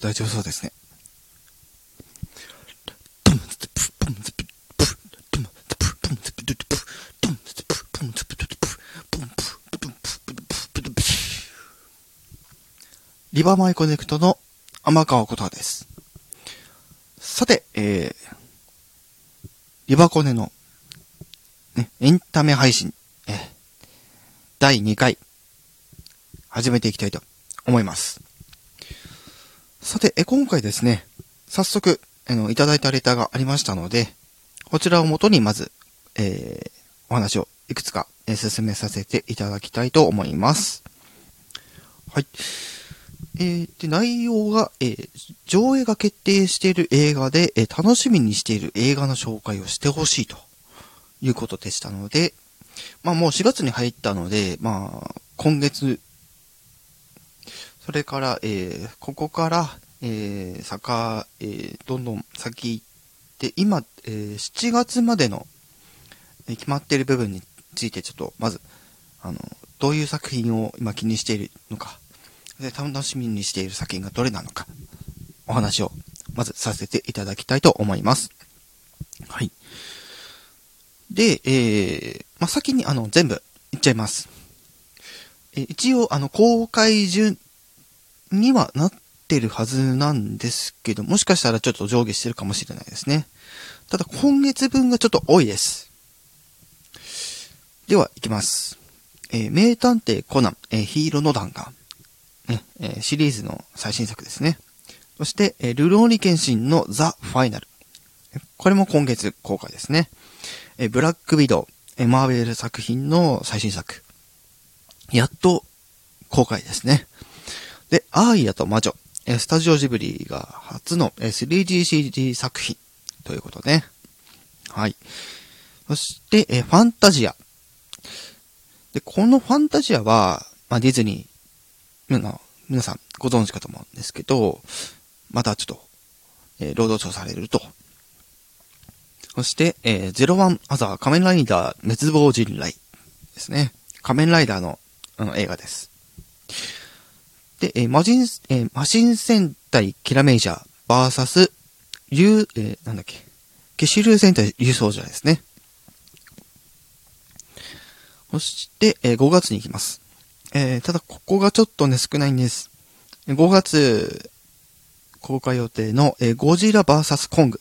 大丈夫そうですね。リバーマイコネクトの天川ことはです。さて、えー、リバコネの、ね、エンタメ配信、えー、第2回、始めていきたいと思います。さて、え今回ですね、早速、あの、いただいたレターがありましたので、こちらをもとにまず、えー、お話をいくつか、えー、進めさせていただきたいと思います。はい。えー、で、内容が、えー、上映が決定している映画で、えー、楽しみにしている映画の紹介をしてほしいということでしたので、まあもう4月に入ったので、まあ、今月それから、えー、ここから、えー、坂、えー、どんどん先行って、今、えー、7月までの、え、決まっている部分についてちょっと、まず、あの、どういう作品を今気にしているのか、で、楽しみにしている作品がどれなのか、お話を、まずさせていただきたいと思います。はい。で、えー、まあ、先に、あの、全部、いっちゃいます。え一応、あの、公開順、にはなってるはずなんですけど、もしかしたらちょっと上下してるかもしれないですね。ただ今月分がちょっと多いです。では、いきます。えー、名探偵コナン、えー、ヒーローの弾丸。ね、えー、シリーズの最新作ですね。そして、え、ルローニケンシンのザ・ファイナル。これも今月公開ですね。え、ブラックビドウ、え、マーベル作品の最新作。やっと公開ですね。で、アーイヤと魔女、スタジオジブリが初の 3DCG 作品ということね。はい。そして、えファンタジア。で、このファンタジアは、まあ、ディズニーの、皆さんご存知かと思うんですけど、またちょっと、えー、労働省されると。そして、えー、01アザー仮面ライダー滅亡人雷ですね。仮面ライダーのあの映画です。で、えー、マジン、えー、マシン戦隊キラメイジャー、バーサス、竜、えー、なんだっけ、ケシルー戦隊竜奏者ですね。そして、えー、5月に行きます。えー、ただ、ここがちょっとね、少ないんです。5月、公開予定の、えー、ゴジラバーサスコング。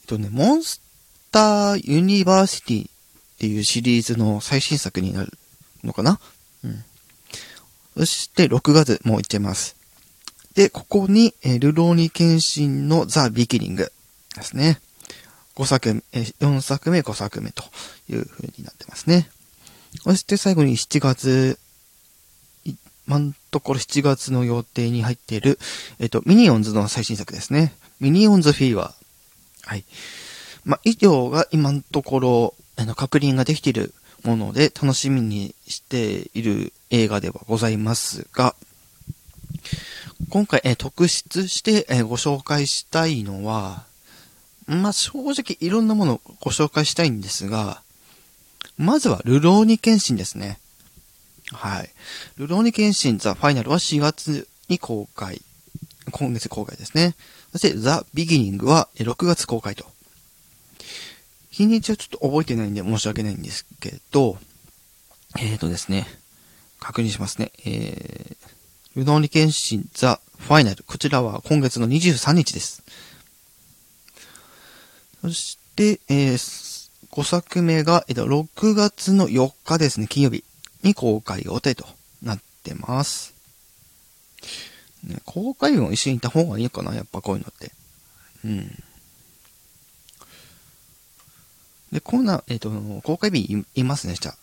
えっとね、モンスターユニバーシティっていうシリーズの最新作になるのかな。そして6月もういっちゃいます。で、ここに、えー、ルローニケンシンのザ・ビギニングですね。5作目、えー、4作目、5作目という風になってますね。そして最後に7月、今んところ7月の予定に入っている、えっ、ー、と、ミニオンズの最新作ですね。ミニオンズフィーバー。はい。まあ、以上が今のところ、あの、確認ができているもので楽しみにしている映画ではございますが、今回、え特筆して、えご紹介したいのは、まあ、正直いろんなものをご紹介したいんですが、まずは、ルローニケンシンですね。はい。ルローニケンシンザ・ファイナルは4月に公開。今月公開ですね。そして、ザ・ビギニングは6月公開と。日にちはちょっと覚えてないんで申し訳ないんですけど、えーとですね、確認しますね。えー、うどん理検診ザ・ファイナル。こちらは今月の23日です。そして、えー、5作目が、えっと、6月の4日ですね、金曜日に公開予定となってます。ね、公開日も一緒に行った方がいいかなやっぱこういうのって。うん。で、コナン、えっ、ー、と、公開日いますね、じゃあ。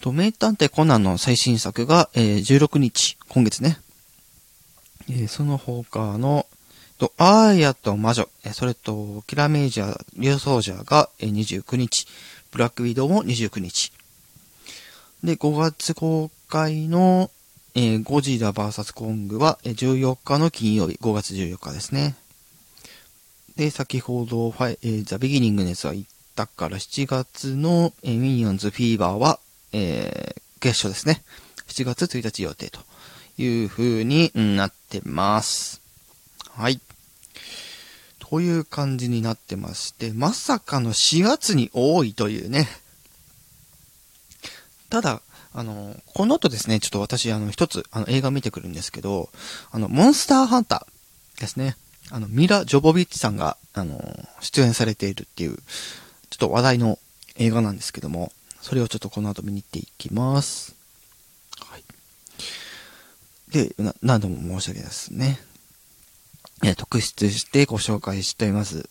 と、名探偵コナンの最新作が、えー、16日、今月ね。えー、その他の、と、アーヤと魔女、えー、それと、キラメイジャー、リュウソージャーが、えー、29日、ブラックウィドウも29日。で、5月公開の、えー、ゴジラ VS コングは、えー、14日の金曜日、5月14日ですね。で、先ほど、ファイ、えー、ザ・ビギニングネスは言ったから7月の、えー、ミニオンズ・フィーバーは、えー、決勝ですね。7月1日予定という風になってます。はい。という感じになってまして、まさかの4月に多いというね。ただ、あの、この後ですね、ちょっと私、あの、一つ、あの、映画見てくるんですけど、あの、モンスターハンターですね。あの、ミラ・ジョボビッチさんが、あの、出演されているっていう、ちょっと話題の映画なんですけども、それをちょっとこの後見に行っていきます。はい。で、な、何度も申し訳ないですね。え特筆してご紹介しています。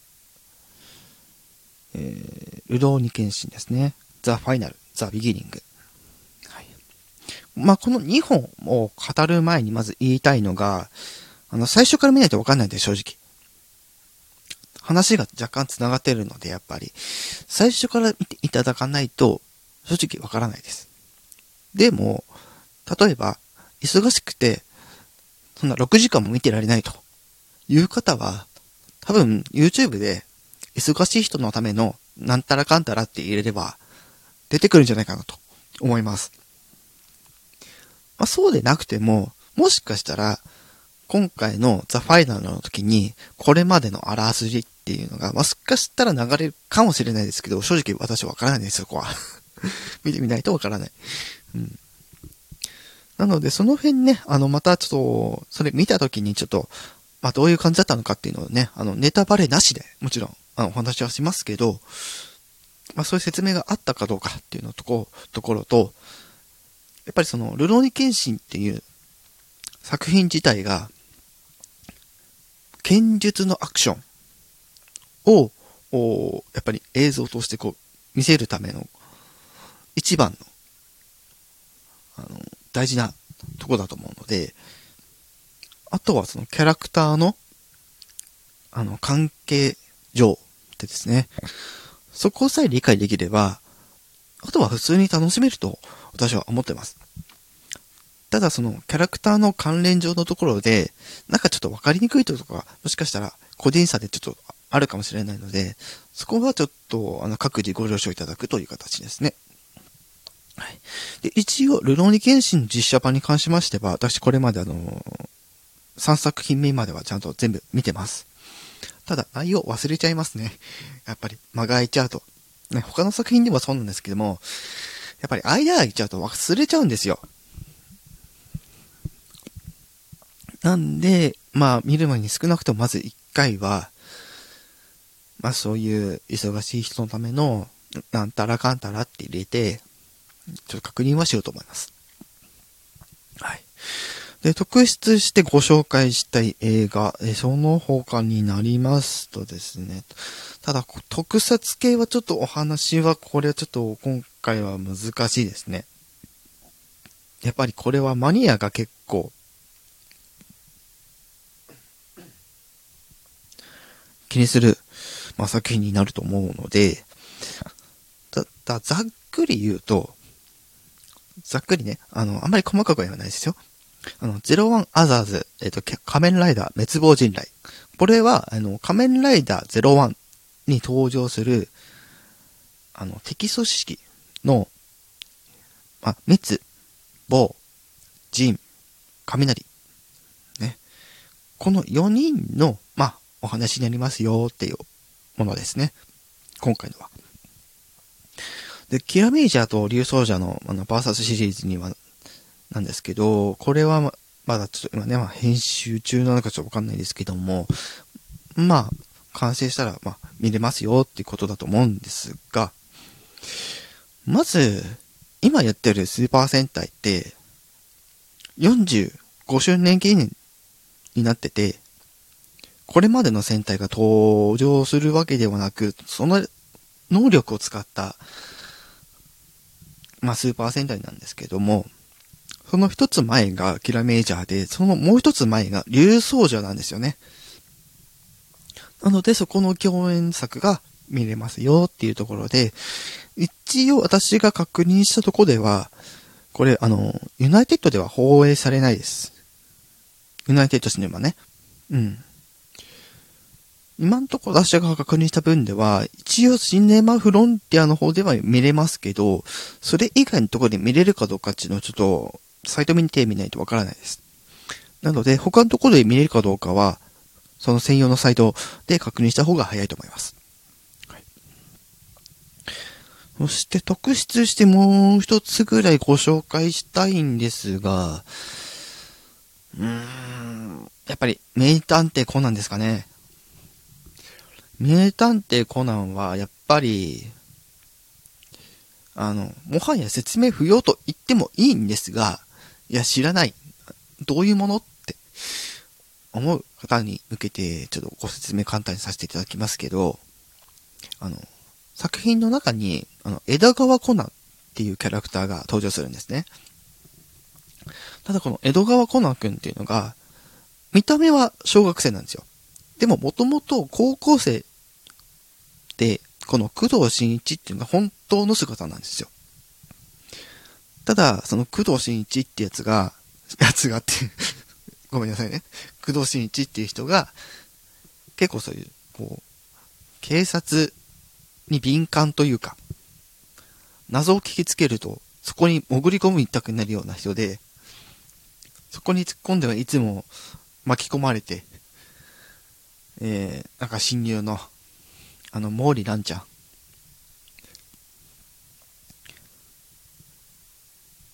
えー、ルローニケンシンですね。ザ・ファイナル、ザ・ビギニング。はい。まあ、この2本を語る前にまず言いたいのが、あの、最初から見ないとわかんないんで、正直。話が若干繋がってるので、やっぱり。最初から見ていただかないと、正直わからないです。でも、例えば、忙しくて、そんな6時間も見てられないという方は、多分 YouTube で忙しい人のためのなんたらかんたらって入れれば出てくるんじゃないかなと思います。まあそうでなくても、もしかしたら今回のザ・ファイナルの時にこれまでのあらすじっていうのが、もしかしたら流れるかもしれないですけど、正直私わからないです、そこは。見てみないとわからない。うん。なので、その辺ね、あの、またちょっと、それ見たときにちょっと、まあ、どういう感じだったのかっていうのをね、あの、ネタバレなしで、もちろん、あの、お話はしますけど、まあ、そういう説明があったかどうかっていうのとこ、ところと、やっぱりその、ルローニケンシンっていう作品自体が、剣術のアクションを、やっぱり映像としてこう、見せるための一番の、あの、大事なとこだと思うので、あとはそのキャラクターの、あの、関係上ってですね、そこさえ理解できれば、あとは普通に楽しめると私は思ってます。ただそのキャラクターの関連上のところで、なんかちょっとわかりにくいところが、もしかしたら個人差でちょっとあるかもしれないので、そこはちょっと、あの、各自ご了承いただくという形ですね。はい。で、一応、ルローニケンシン実写版に関しましては、私これまであの、3作品目まではちゃんと全部見てます。ただ、内容忘れちゃいますね。やっぱり、間が空いちゃうと。ね、他の作品でもそうなんですけども、やっぱり間が空いちゃうと忘れちゃうんですよ。なんで、まあ、見る前に少なくともまず1回は、まあそういう忙しい人のための、なんたらかんたらって入れて、ちょっと確認はしようと思います。はい。で、特筆してご紹介したい映画、えその他になりますとですね、ただ、特撮系はちょっとお話は、これはちょっと今回は難しいですね。やっぱりこれはマニアが結構、気にする、まあ、作品になると思うので、ただ、ざっくり言うと、ざっくりね、あの、あんまり細かくは言わないですよ。あの、01アザーズ、えっ、ー、と、仮面ライダー滅亡人雷。これは、あの、仮面ライダー01に登場する、あの、敵組織の、まあ、滅、亡、人、雷。ね。この4人の、まあ、お話になりますよっていうものですね。今回のは。で、キラメイジャーと竜奏者の、あの、バーサスシリーズには、なんですけど、これはま、まだちょっと今ね、まあ、編集中なのかちょっとわかんないですけども、まあ、完成したら、まあ、見れますよっていうことだと思うんですが、まず、今やってるスーパー戦隊って、45周年記念になってて、これまでの戦隊が登場するわけではなく、その能力を使ったまあ、スーパー戦隊なんですけども、その一つ前がキラメージャーで、そのもう一つ前が竜奏者なんですよね。なので、そこの共演作が見れますよっていうところで、一応私が確認したとこでは、これ、あの、ユナイテッドでは放映されないです。ユナイテッドシネマね。うん。今んとこ私が確認した分では、一応シネマフロンティアの方では見れますけど、それ以外のところで見れるかどうかっていうのをちょっと、サイト見てみないとわからないです。なので、他のところで見れるかどうかは、その専用のサイトで確認した方が早いと思います。はい、そして特筆してもう一つぐらいご紹介したいんですが、うーん、やっぱり名探偵コナンですかね。名探偵コナンはやっぱり、あの、もはや説明不要と言ってもいいんですが、いや、知らない。どういうものって思う方に向けて、ちょっとご説明簡単にさせていただきますけど、あの、作品の中に、あの、枝川コナンっていうキャラクターが登場するんですね。ただこの江戸川コナン君っていうのが、見た目は小学生なんですよ。でももともと高校生、この工藤新一っていうのが本当の姿なんですよ。ただ、その工藤新一ってやつが、やつがって ごめんなさいね。工藤新一っていう人が、結構そういう、こう、警察に敏感というか、謎を聞きつけると、そこに潜り込む一択になるような人で、そこに突っ込んではいつも巻き込まれて、えー、なんか親友の、あの、毛利蘭ちゃん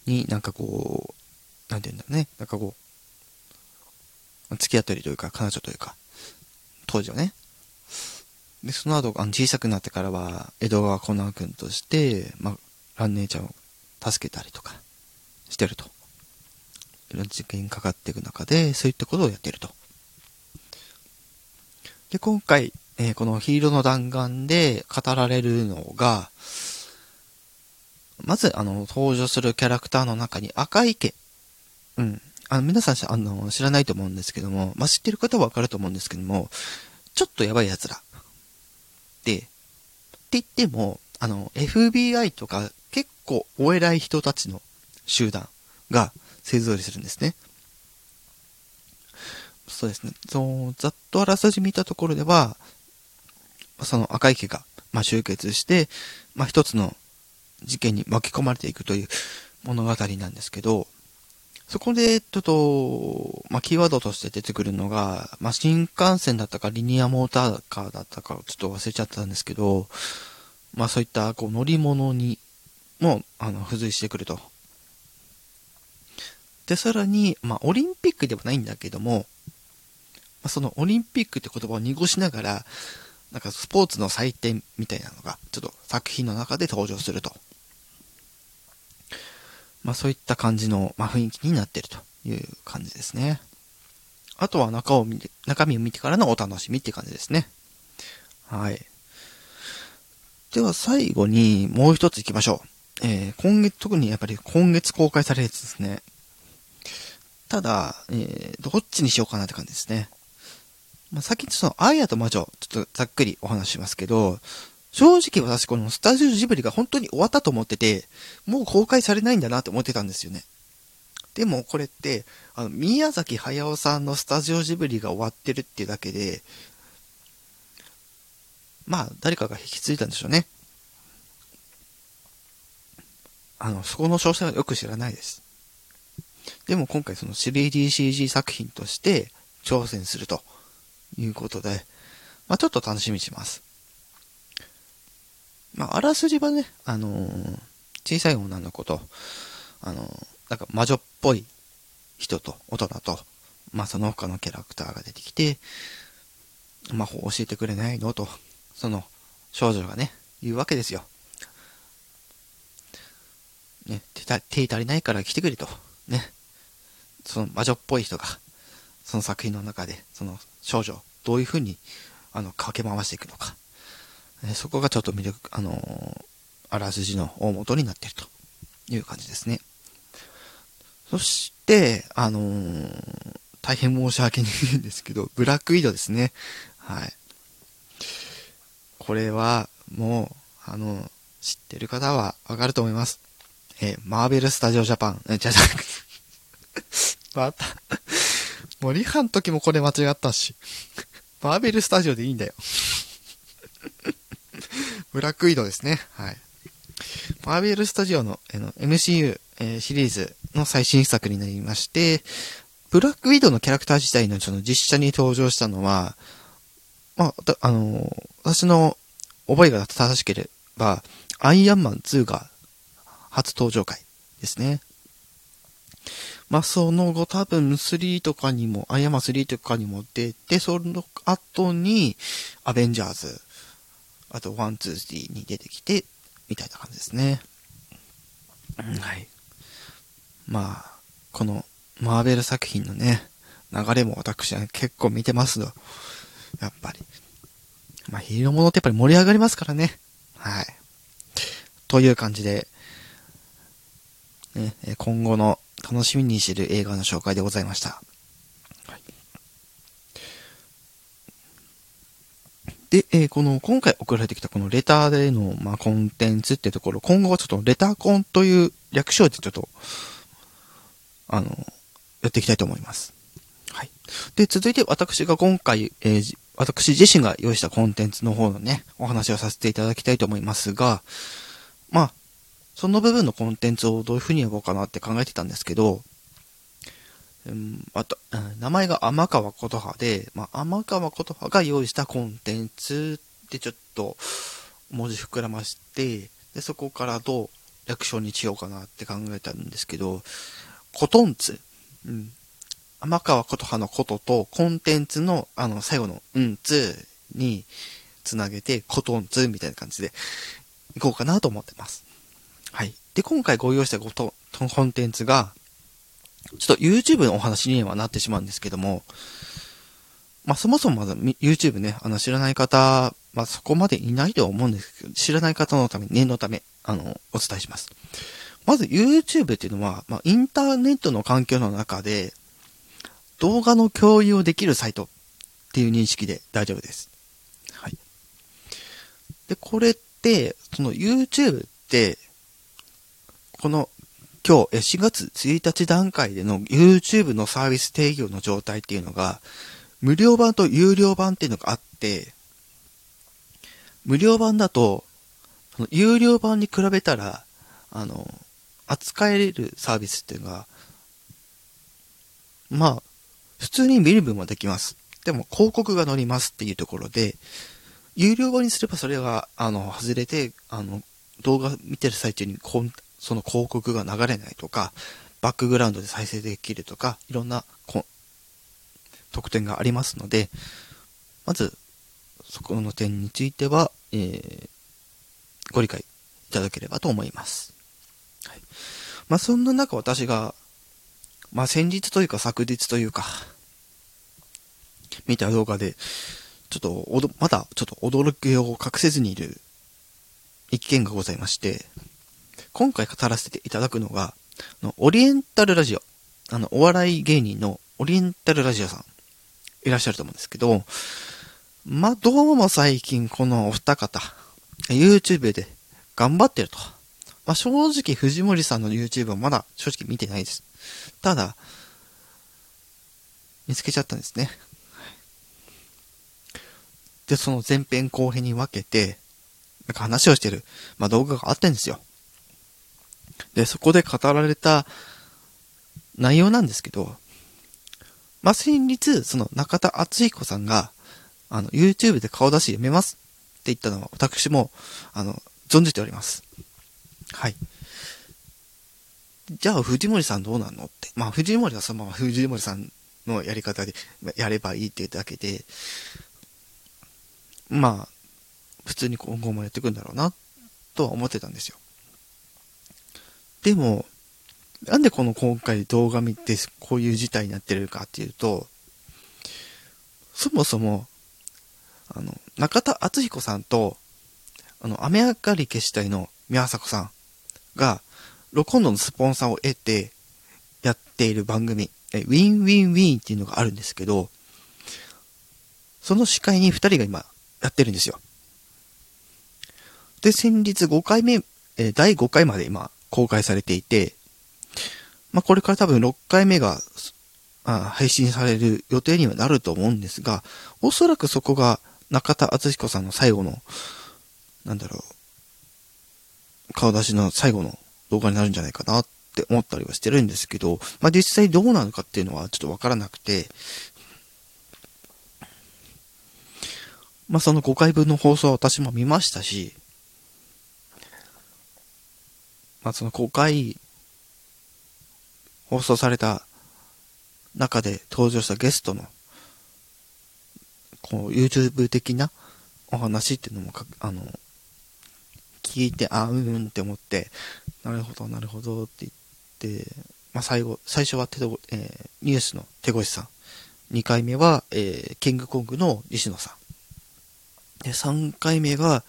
になんかこう、なんて言うんだろうね。なんかこう、付き合ったりというか、彼女というか、当時はね。で、その後、あの小さくなってからは、江戸川コナン君として、まあ、蘭姉ちゃんを助けたりとか、してると。いろんな事件にかかっていく中で、そういったことをやってると。で、今回、えー、このヒーローの弾丸で語られるのが、まず、あの、登場するキャラクターの中に赤池。うん。あの、皆さんあの、知らないと思うんですけども、まあ、知ってる方はわかると思うんですけども、ちょっとやばい奴ら。で、って言っても、あの、FBI とか結構お偉い人たちの集団が勢ぞろいするんですね。そうですね。その、ざっとあらすじ見たところでは、その赤池が、まあ、集結して、まあ、一つの事件に巻き込まれていくという物語なんですけど、そこで、ちょっと、まあ、キーワードとして出てくるのが、まあ、新幹線だったか、リニアモーターカーだったか、ちょっと忘れちゃったんですけど、まあ、そういった、こう、乗り物にも、あの、付随してくると。で、さらに、まあ、オリンピックではないんだけども、まあ、そのオリンピックって言葉を濁しながら、なんかスポーツの祭典みたいなのが、ちょっと作品の中で登場すると。まあ、そういった感じの、まあ、雰囲気になってるという感じですね。あとは中を見て、中身を見てからのお楽しみって感じですね。はい。では最後にもう一つ行きましょう。えー、今月、特にやっぱり今月公開されるやつですね。ただ、えー、どっちにしようかなって感じですね。まあ、先にその、アイアと魔女、ちょっとざっくりお話しますけど、正直私このスタジオジブリが本当に終わったと思ってて、もう公開されないんだなって思ってたんですよね。でもこれって、あの、宮崎駿さんのスタジオジブリが終わってるっていうだけで、まあ、誰かが引き継いだんでしょうね。あの、そこの詳細はよく知らないです。でも今回その 3DCG 作品として挑戦するということで、まあちょっと楽しみにします。まああらすじはね、あのー、小さい女の子と、あのー、なんか魔女っぽい人と大人と、まあその他のキャラクターが出てきて、魔法を教えてくれないのと、その少女がね、言うわけですよ。ね、手手足りないから来てくれと。ね。その魔女っぽい人が、その作品の中で、その少女、どういう風に、あの、駆け回していくのか。えそこがちょっと魅力、あのー、あらすじの大元になっているという感じですね。そして、あのー、大変申し訳ないんですけど、ブラックウィドですね。はい。これは、もう、あの、知ってる方はわかると思います。えー、マーベルスタジオジャパン、え、じゃじゃなくて またもうリハの時もこれ間違ったし。マーベルスタジオでいいんだよ ブラックウィドですね。はい。マーベルスタジオのの MCU、えー、シリーズの最新作になりまして、ブラックウィドウのキャラクター自体のその実写に登場したのは、まあ、あの、私の覚えが正しければ、アイアンマン2が初登場回ですね。まあ、その後多分3とかにも、アイアンマン3とかにも出て、その後に、アベンジャーズ、あと、ワン、ツー、スリーに出てきて、みたいな感じですね。はい。まあ、この、マーベル作品のね、流れも私は結構見てますよ。やっぱり。まあ、ヒーローものってやっぱり盛り上がりますからね。はい。という感じで、ね、今後の楽しみにしている映画の紹介でございました。で、えー、この、今回送られてきたこのレターでの、まあ、コンテンツってところ、今後はちょっとレターコンという略称でちょっと、あの、やっていきたいと思います。はい。で、続いて私が今回、えー、私自身が用意したコンテンツの方のね、お話をさせていただきたいと思いますが、まあ、その部分のコンテンツをどういう風に呼ぼうかなって考えてたんですけど、うん、あと、名前が天川琴葉で、まあ、天川琴葉が用意したコンテンツってちょっと文字膨らまして、で、そこからどう略称にしようかなって考えたんですけど、コトンツ。うん。天川琴葉のことと、コンテンツの、あの、最後の、うんつにつなげて、コトンツみたいな感じで、いこうかなと思ってます。はい。で、今回ご用意したこと、コンテンツが、ちょっと YouTube のお話にはなってしまうんですけども、まあ、そもそもまだ YouTube ね、あの、知らない方、まあ、そこまでいないとは思うんですけど、知らない方のため、念のため、あの、お伝えします。まず YouTube っていうのは、まあ、インターネットの環境の中で、動画の共有をできるサイトっていう認識で大丈夫です。はい。で、これって、その YouTube って、この今日4月1日段階での YouTube のサービス提供の状態っていうのが、無料版と有料版っていうのがあって、無料版だと、有料版に比べたら、あの、扱えるサービスっていうのが、まあ、普通に見る分はできます。でも広告が載りますっていうところで、有料版にすればそれが、あの、外れて、あの、動画見てる最中にその広告が流れないとか、バックグラウンドで再生できるとか、いろんな特典がありますので、まず、そこの点については、えー、ご理解いただければと思います。はい。まあ、そんな中私が、まあ、先日というか昨日というか、見た動画で、ちょっとおど、まだちょっと驚きを隠せずにいる一件がございまして、今回語らせていただくのが、あのオリエンタルラジオ。あの、お笑い芸人のオリエンタルラジオさん、いらっしゃると思うんですけど、まあどうも最近このお二方、YouTube で頑張ってると。まあ、正直藤森さんの YouTube はまだ正直見てないです。ただ、見つけちゃったんですね。で、その前編後編に分けて、なんか話をしてる、まあ、動画があってんですよ。で、そこで語られた内容なんですけど、まあ、先日、その中田敦彦さんが、あの、YouTube で顔出しやめますって言ったのは、私も、あの、存じております。はい。じゃあ、藤森さんどうなのって。まあ、藤森はそのまま藤森さんのやり方でやればいいっていうだけで、まあ、普通に今後もやっていくんだろうな、とは思ってたんですよ。でも、なんでこの今回動画見てこういう事態になってるかっていうと、そもそも、あの、中田敦彦さんと、あの、雨上がり決死隊の宮迫さんが、ロコンドのスポンサーを得て、やっている番組、えウィンウィンウィンっていうのがあるんですけど、その司会に二人が今、やってるんですよ。で、先日5回目、え第5回まで今、公開されていて、まあ、これから多分6回目が、あ配信される予定にはなると思うんですが、おそらくそこが中田敦彦さんの最後の、なんだろう、顔出しの最後の動画になるんじゃないかなって思ったりはしてるんですけど、まあ、実際どうなのかっていうのはちょっとわからなくて、まあ、その5回分の放送は私も見ましたし、まあ、その5回放送された中で登場したゲストの、こう、YouTube 的なお話っていうのもあの、聞いて、あ、うんうんって思って、なるほど、なるほどって言って、まあ、最後、最初は手ど、えー、ニュースの手越さん。2回目は、えー、キングコングの西野さん。で、3回目が、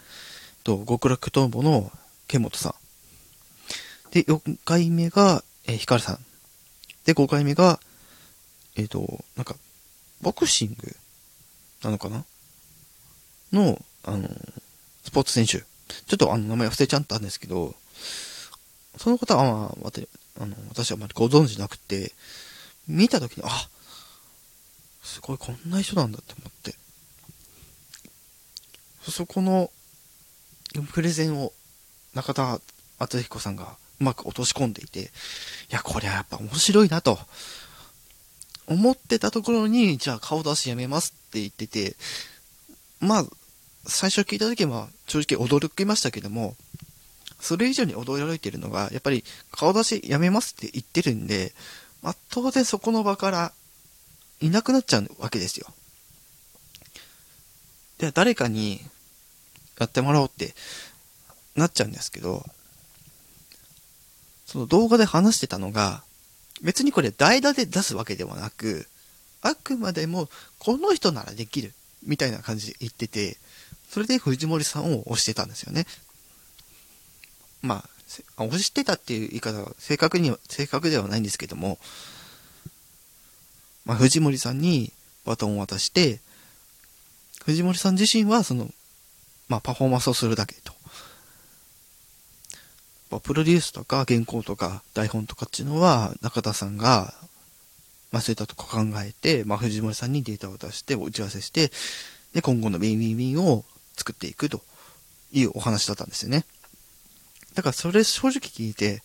と、極楽トンボのケ本さん。で、4回目が、えー、ヒカルさん。で、5回目が、えっ、ー、と、なんか、ボクシングなのかな？の、あの、スポーツ選手。ちょっとあの名前忘れちゃったんですけど、その方は、まあ、あの、私はあまりご存知なくて、見たときに、あ、すごいこんな人なんだって思って。そこの、プレゼンを中田敦彦さんがうまく落とし込んでいて、いや、これはやっぱ面白いなと、思ってたところに、じゃあ顔出しやめますって言ってて、まあ、最初聞いた時は正直驚きましたけども、それ以上に驚いてるのが、やっぱり顔出しやめますって言ってるんで、まあ、当然そこの場からいなくなっちゃうわけですよ。では誰かにやってもらおうってなっちゃうんですけど、その動画で話してたのが、別にこれ代打で出すわけではなく、あくまでもこの人ならできるみたいな感じで言ってて、それで藤森さんを推してたんですよね。まあ、推してたっていう言い方は正確には、正確ではないんですけども、まあ、藤森さんにバトンを渡して、藤森さん自身はその、まあ、パフォーマンスをするだけと。プロデュースとか原稿とか台本とかっていうのは中田さんが、まあそういったとこ考えて、まあ藤森さんにデータを出して打ち合わせして、で今後のウィンウィンウィンを作っていくというお話だったんですよね。だからそれ正直聞いて、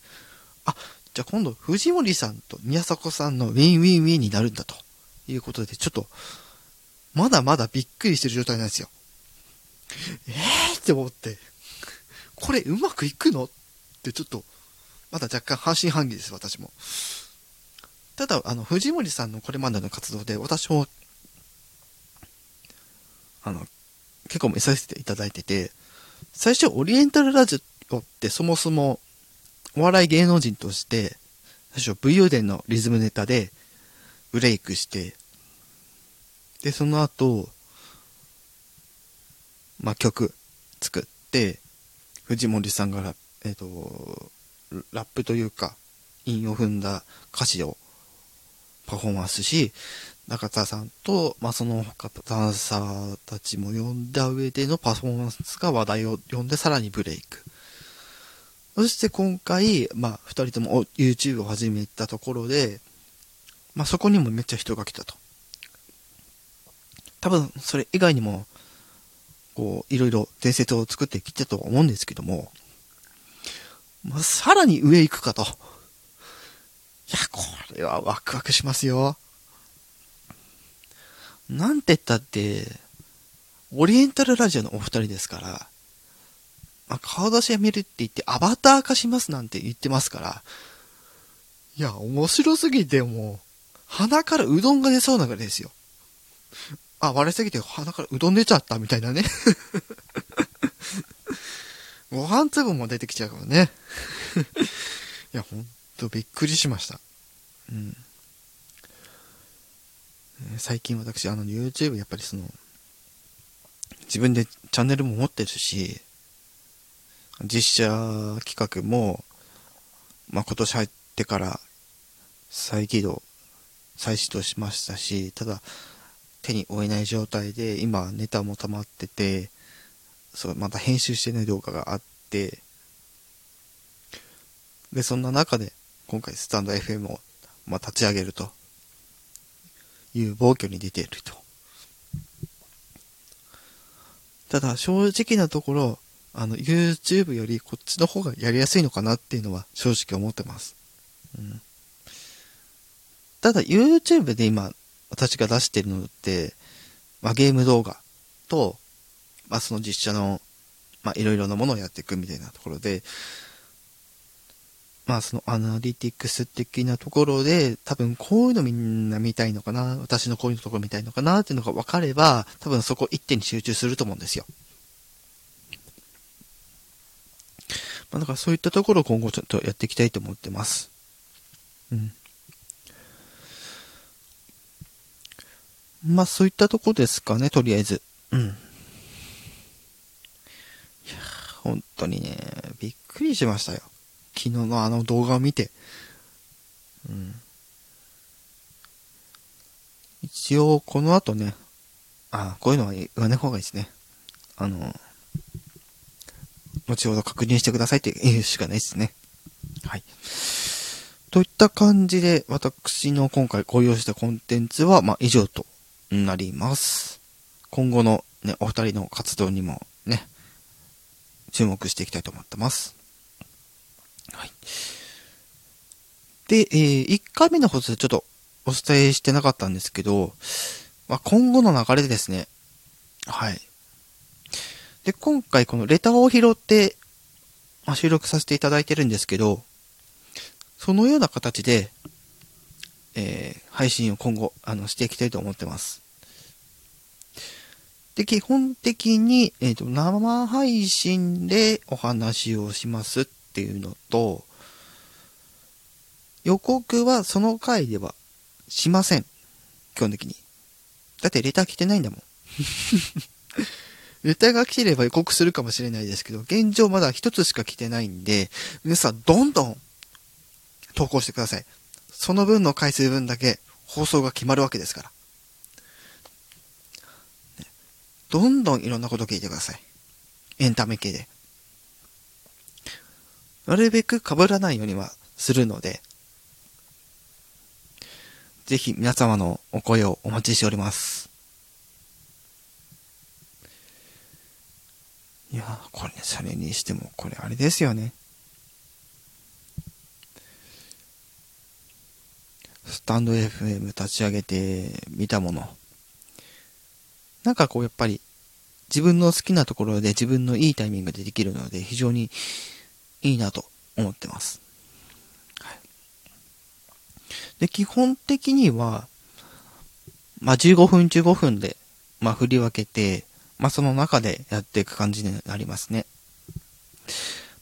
あ、じゃあ今度藤森さんと宮迫さんのウィンウィンウィンになるんだということで、ちょっと、まだまだびっくりしてる状態なんですよ。えーって思って、これうまくいくのってちょっと、まだ若干半信半疑です、私も。ただ、あの、藤森さんのこれまでの活動で、私も、あの、結構見させていただいてて、最初、オリエンタルラジオってそもそも、お笑い芸能人として、最初、武勇伝のリズムネタで、ブレイクして、で、その後、まあ、曲作って、藤森さんがえっ、ー、と、ラップというか、韻を踏んだ歌詞をパフォーマンスし、中田さんと、まあ、その他ダンサーたちも呼んだ上でのパフォーマンスが話題を呼んでさらにブレイク。そして今回、まあ、二人とも YouTube を始めたところで、まあ、そこにもめっちゃ人が来たと。多分、それ以外にも、こう、いろいろ伝説を作ってきたと思うんですけども、まあ、さらに上行くかと。いや、これはワクワクしますよ。なんて言ったって、オリエンタルラジオのお二人ですから、まあ、顔出しやめるって言ってアバター化しますなんて言ってますから、いや、面白すぎてもう、鼻からうどんが出そうなぐらいですよ。あ、割れすぎて鼻からうどん出ちゃったみたいなね。ご飯粒も出てきちゃうからね。いや、ほんとびっくりしました。うん。最近私、あの、YouTube やっぱりその、自分でチャンネルも持ってるし、実写企画も、まあ、今年入ってから再起動、再始動しましたし、ただ、手に負えない状態で、今ネタも溜まってて、そう、また編集してない動画があって、で、そんな中で、今回スタンド FM を、まあ、立ち上げるという暴挙に出ていると。ただ、正直なところ、あの、YouTube よりこっちの方がやりやすいのかなっていうのは正直思ってます。うん。ただ YouTube で今私が出してるのって、まあゲーム動画と、まあその実写の、まあいろいろなものをやっていくみたいなところで、まあそのアナリティクス的なところで、多分こういうのみんな見たいのかな、私のこういうところ見たいのかなっていうのが分かれば、多分そこ一点に集中すると思うんですよ。まあだからそういったところを今後ちょっとやっていきたいと思ってます。うん。まあそういったとこですかね、とりあえず。うん。いやー本当にね、びっくりしましたよ。昨日のあの動画を見て。うん。一応、この後ね、あ、こういうのは言わない方がいいですね。あの、後ほど確認してくださいって言うしかないですね。はい。といった感じで、私の今回ご用したコンテンツは、まあ、以上となります。今後のね、お二人の活動にも、注目していきたいと思ってます。はい。で、えー、1回目の放送でちょっとお伝えしてなかったんですけど、まあ、今後の流れでですね、はい。で、今回このレターを拾って、まあ、収録させていただいてるんですけど、そのような形で、えー、配信を今後、あの、していきたいと思ってます。で、基本的に、えっ、と、生配信でお話をしますっていうのと、予告はその回ではしません。基本的に。だってレター来てないんだもん。レターが来てれば予告するかもしれないですけど、現状まだ一つしか来てないんで、皆さんどんどん投稿してください。その分の回数分だけ放送が決まるわけですから。ねどんどんいろんなこと聞いてください。エンタメ系で。なるべく被らないようにはするので、ぜひ皆様のお声をお待ちしております。いや、これね、それにしても、これあれですよね。スタンド FM 立ち上げてみたもの。なんかこうやっぱり自分の好きなところで自分のいいタイミングでできるので非常にいいなと思ってます。はい、で、基本的には、まあ、15分15分で、まあ、振り分けて、まあ、その中でやっていく感じになりますね。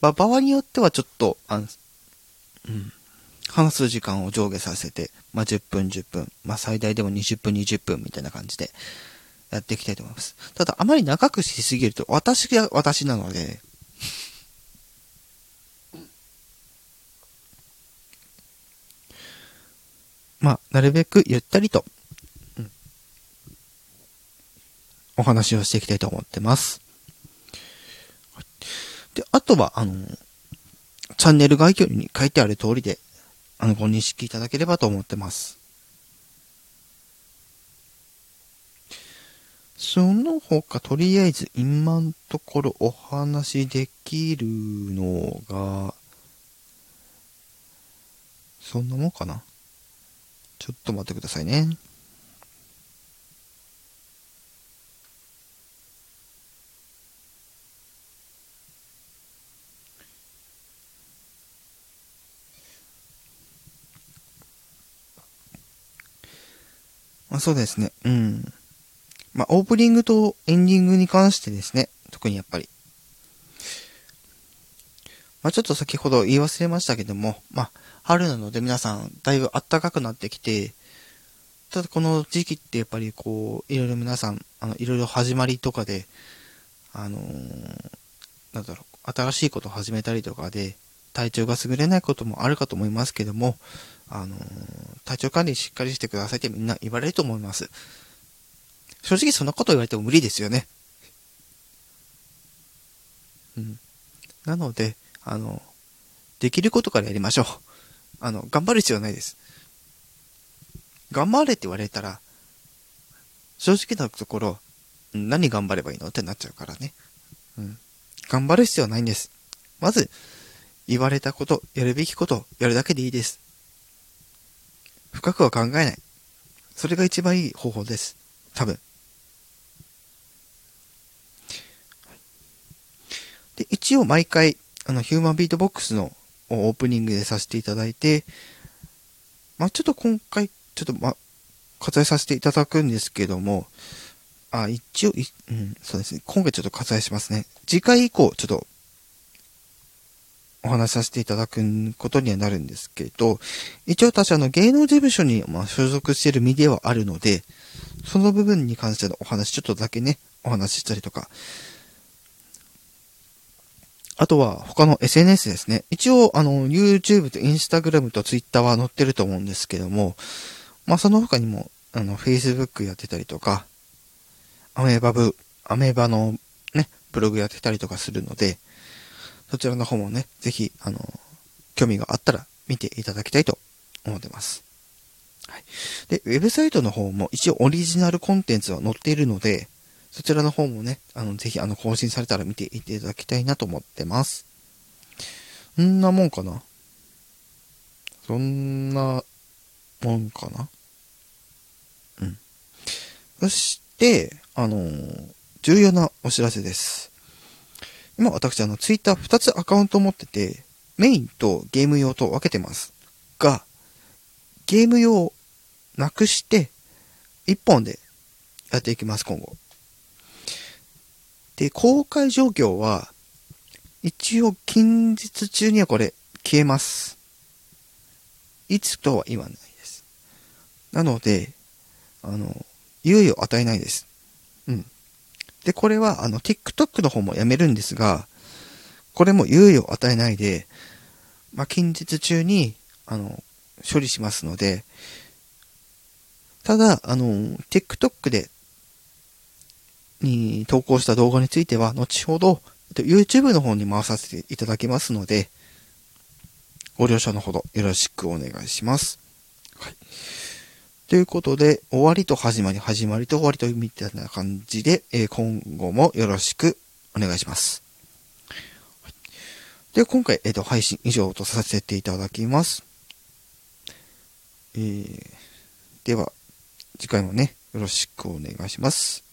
まあ、場合によってはちょっと、あの、うん。話す時間を上下させて、まあ、10分10分、まあ、最大でも20分20分みたいな感じでやっていきたいと思います。ただ、あまり長くしすぎると、私が私なので、まあ、なるべくゆったりと、うん、お話をしていきたいと思ってます。で、あとは、あの、チャンネル概要に書いてある通りで、あの、ご認識いただければと思ってます。その他、とりあえず今のところお話できるのが、そんなもんかな？ちょっと待ってくださいね。あ、そうですね。うん。まあ、オープニングとエンディングに関してですね。特にやっぱり。まあ、ちょっと先ほど言い忘れましたけども、まあ、春なので皆さんだいぶ暖かくなってきて、ただこの時期ってやっぱりこう、いろいろ皆さん、あの、いろいろ始まりとかで、あのーなんだろう、新しいことを始めたりとかで、体調が優れないこともあるかと思いますけども、あのー体調管理しっかりしてくださいってみんな言われると思います。正直そんなこと言われても無理ですよね。うん。なので、あの、できることからやりましょう。あの、頑張る必要はないです。頑張れって言われたら、正直なところ、何頑張ればいいのってなっちゃうからね。うん。頑張る必要はないんです。まず、言われたこと、やるべきこと、やるだけでいいです。深くは考えない。それが一番いい方法です。多分。で、一応毎回、あの、ヒューマンビートボックスのオープニングでさせていただいて、まあ、ちょっと今回、ちょっと、ま、割愛させていただくんですけども、あ、一応、うん、そうですね。今回ちょっと割愛しますね。次回以降、ちょっと、お話しさせていただくことにはなるんですけど、一応私あの芸能事務所にま所属している身ではあるので、その部分に関してのお話ちょっとだけね、お話ししたりとか、あとは他の SNS ですね。一応、あの、YouTube と Instagram と Twitter は載ってると思うんですけども、まあ、その他にも、あの、Facebook やってたりとか、アメーバブ、アメーバのね、ブログやってたりとかするので、そちらの方もね、ぜひ、あの、興味があったら見ていただきたいと思ってます。はい。で、ウェブサイトの方も一応オリジナルコンテンツは載っているので、そちらの方もね、あの、ぜひあの、更新されたら見ていただきたいなと思ってます。んなもんかな？そんなもんかな？うん。そして、あのー、重要なお知らせです。今私、あの、ツイッター2つアカウント持ってて、メインとゲーム用と分けてます。が、ゲーム用なくして、1本でやっていきます、今後。で、公開状況は、一応近日中にはこれ消えます。いつとは言わないです。なので、あの、猶予を与えないです。うん。で、これは、あの、TikTok の方もやめるんですが、これも猶予を与えないで、まあ、近日中に、あの、処理しますので、ただ、あの、TikTok で、に投稿した動画については、後ほど、YouTube の方に回させていただきますので、ご了承のほどよろしくお願いします。はい。ということで、終わりと始まり、始まりと終わりとみたいな感じで、えー、今後もよろしくお願いします。はい、で、今回、えっ、ー、と、配信以上とさせていただきます。えー、では、次回もね、よろしくお願いします。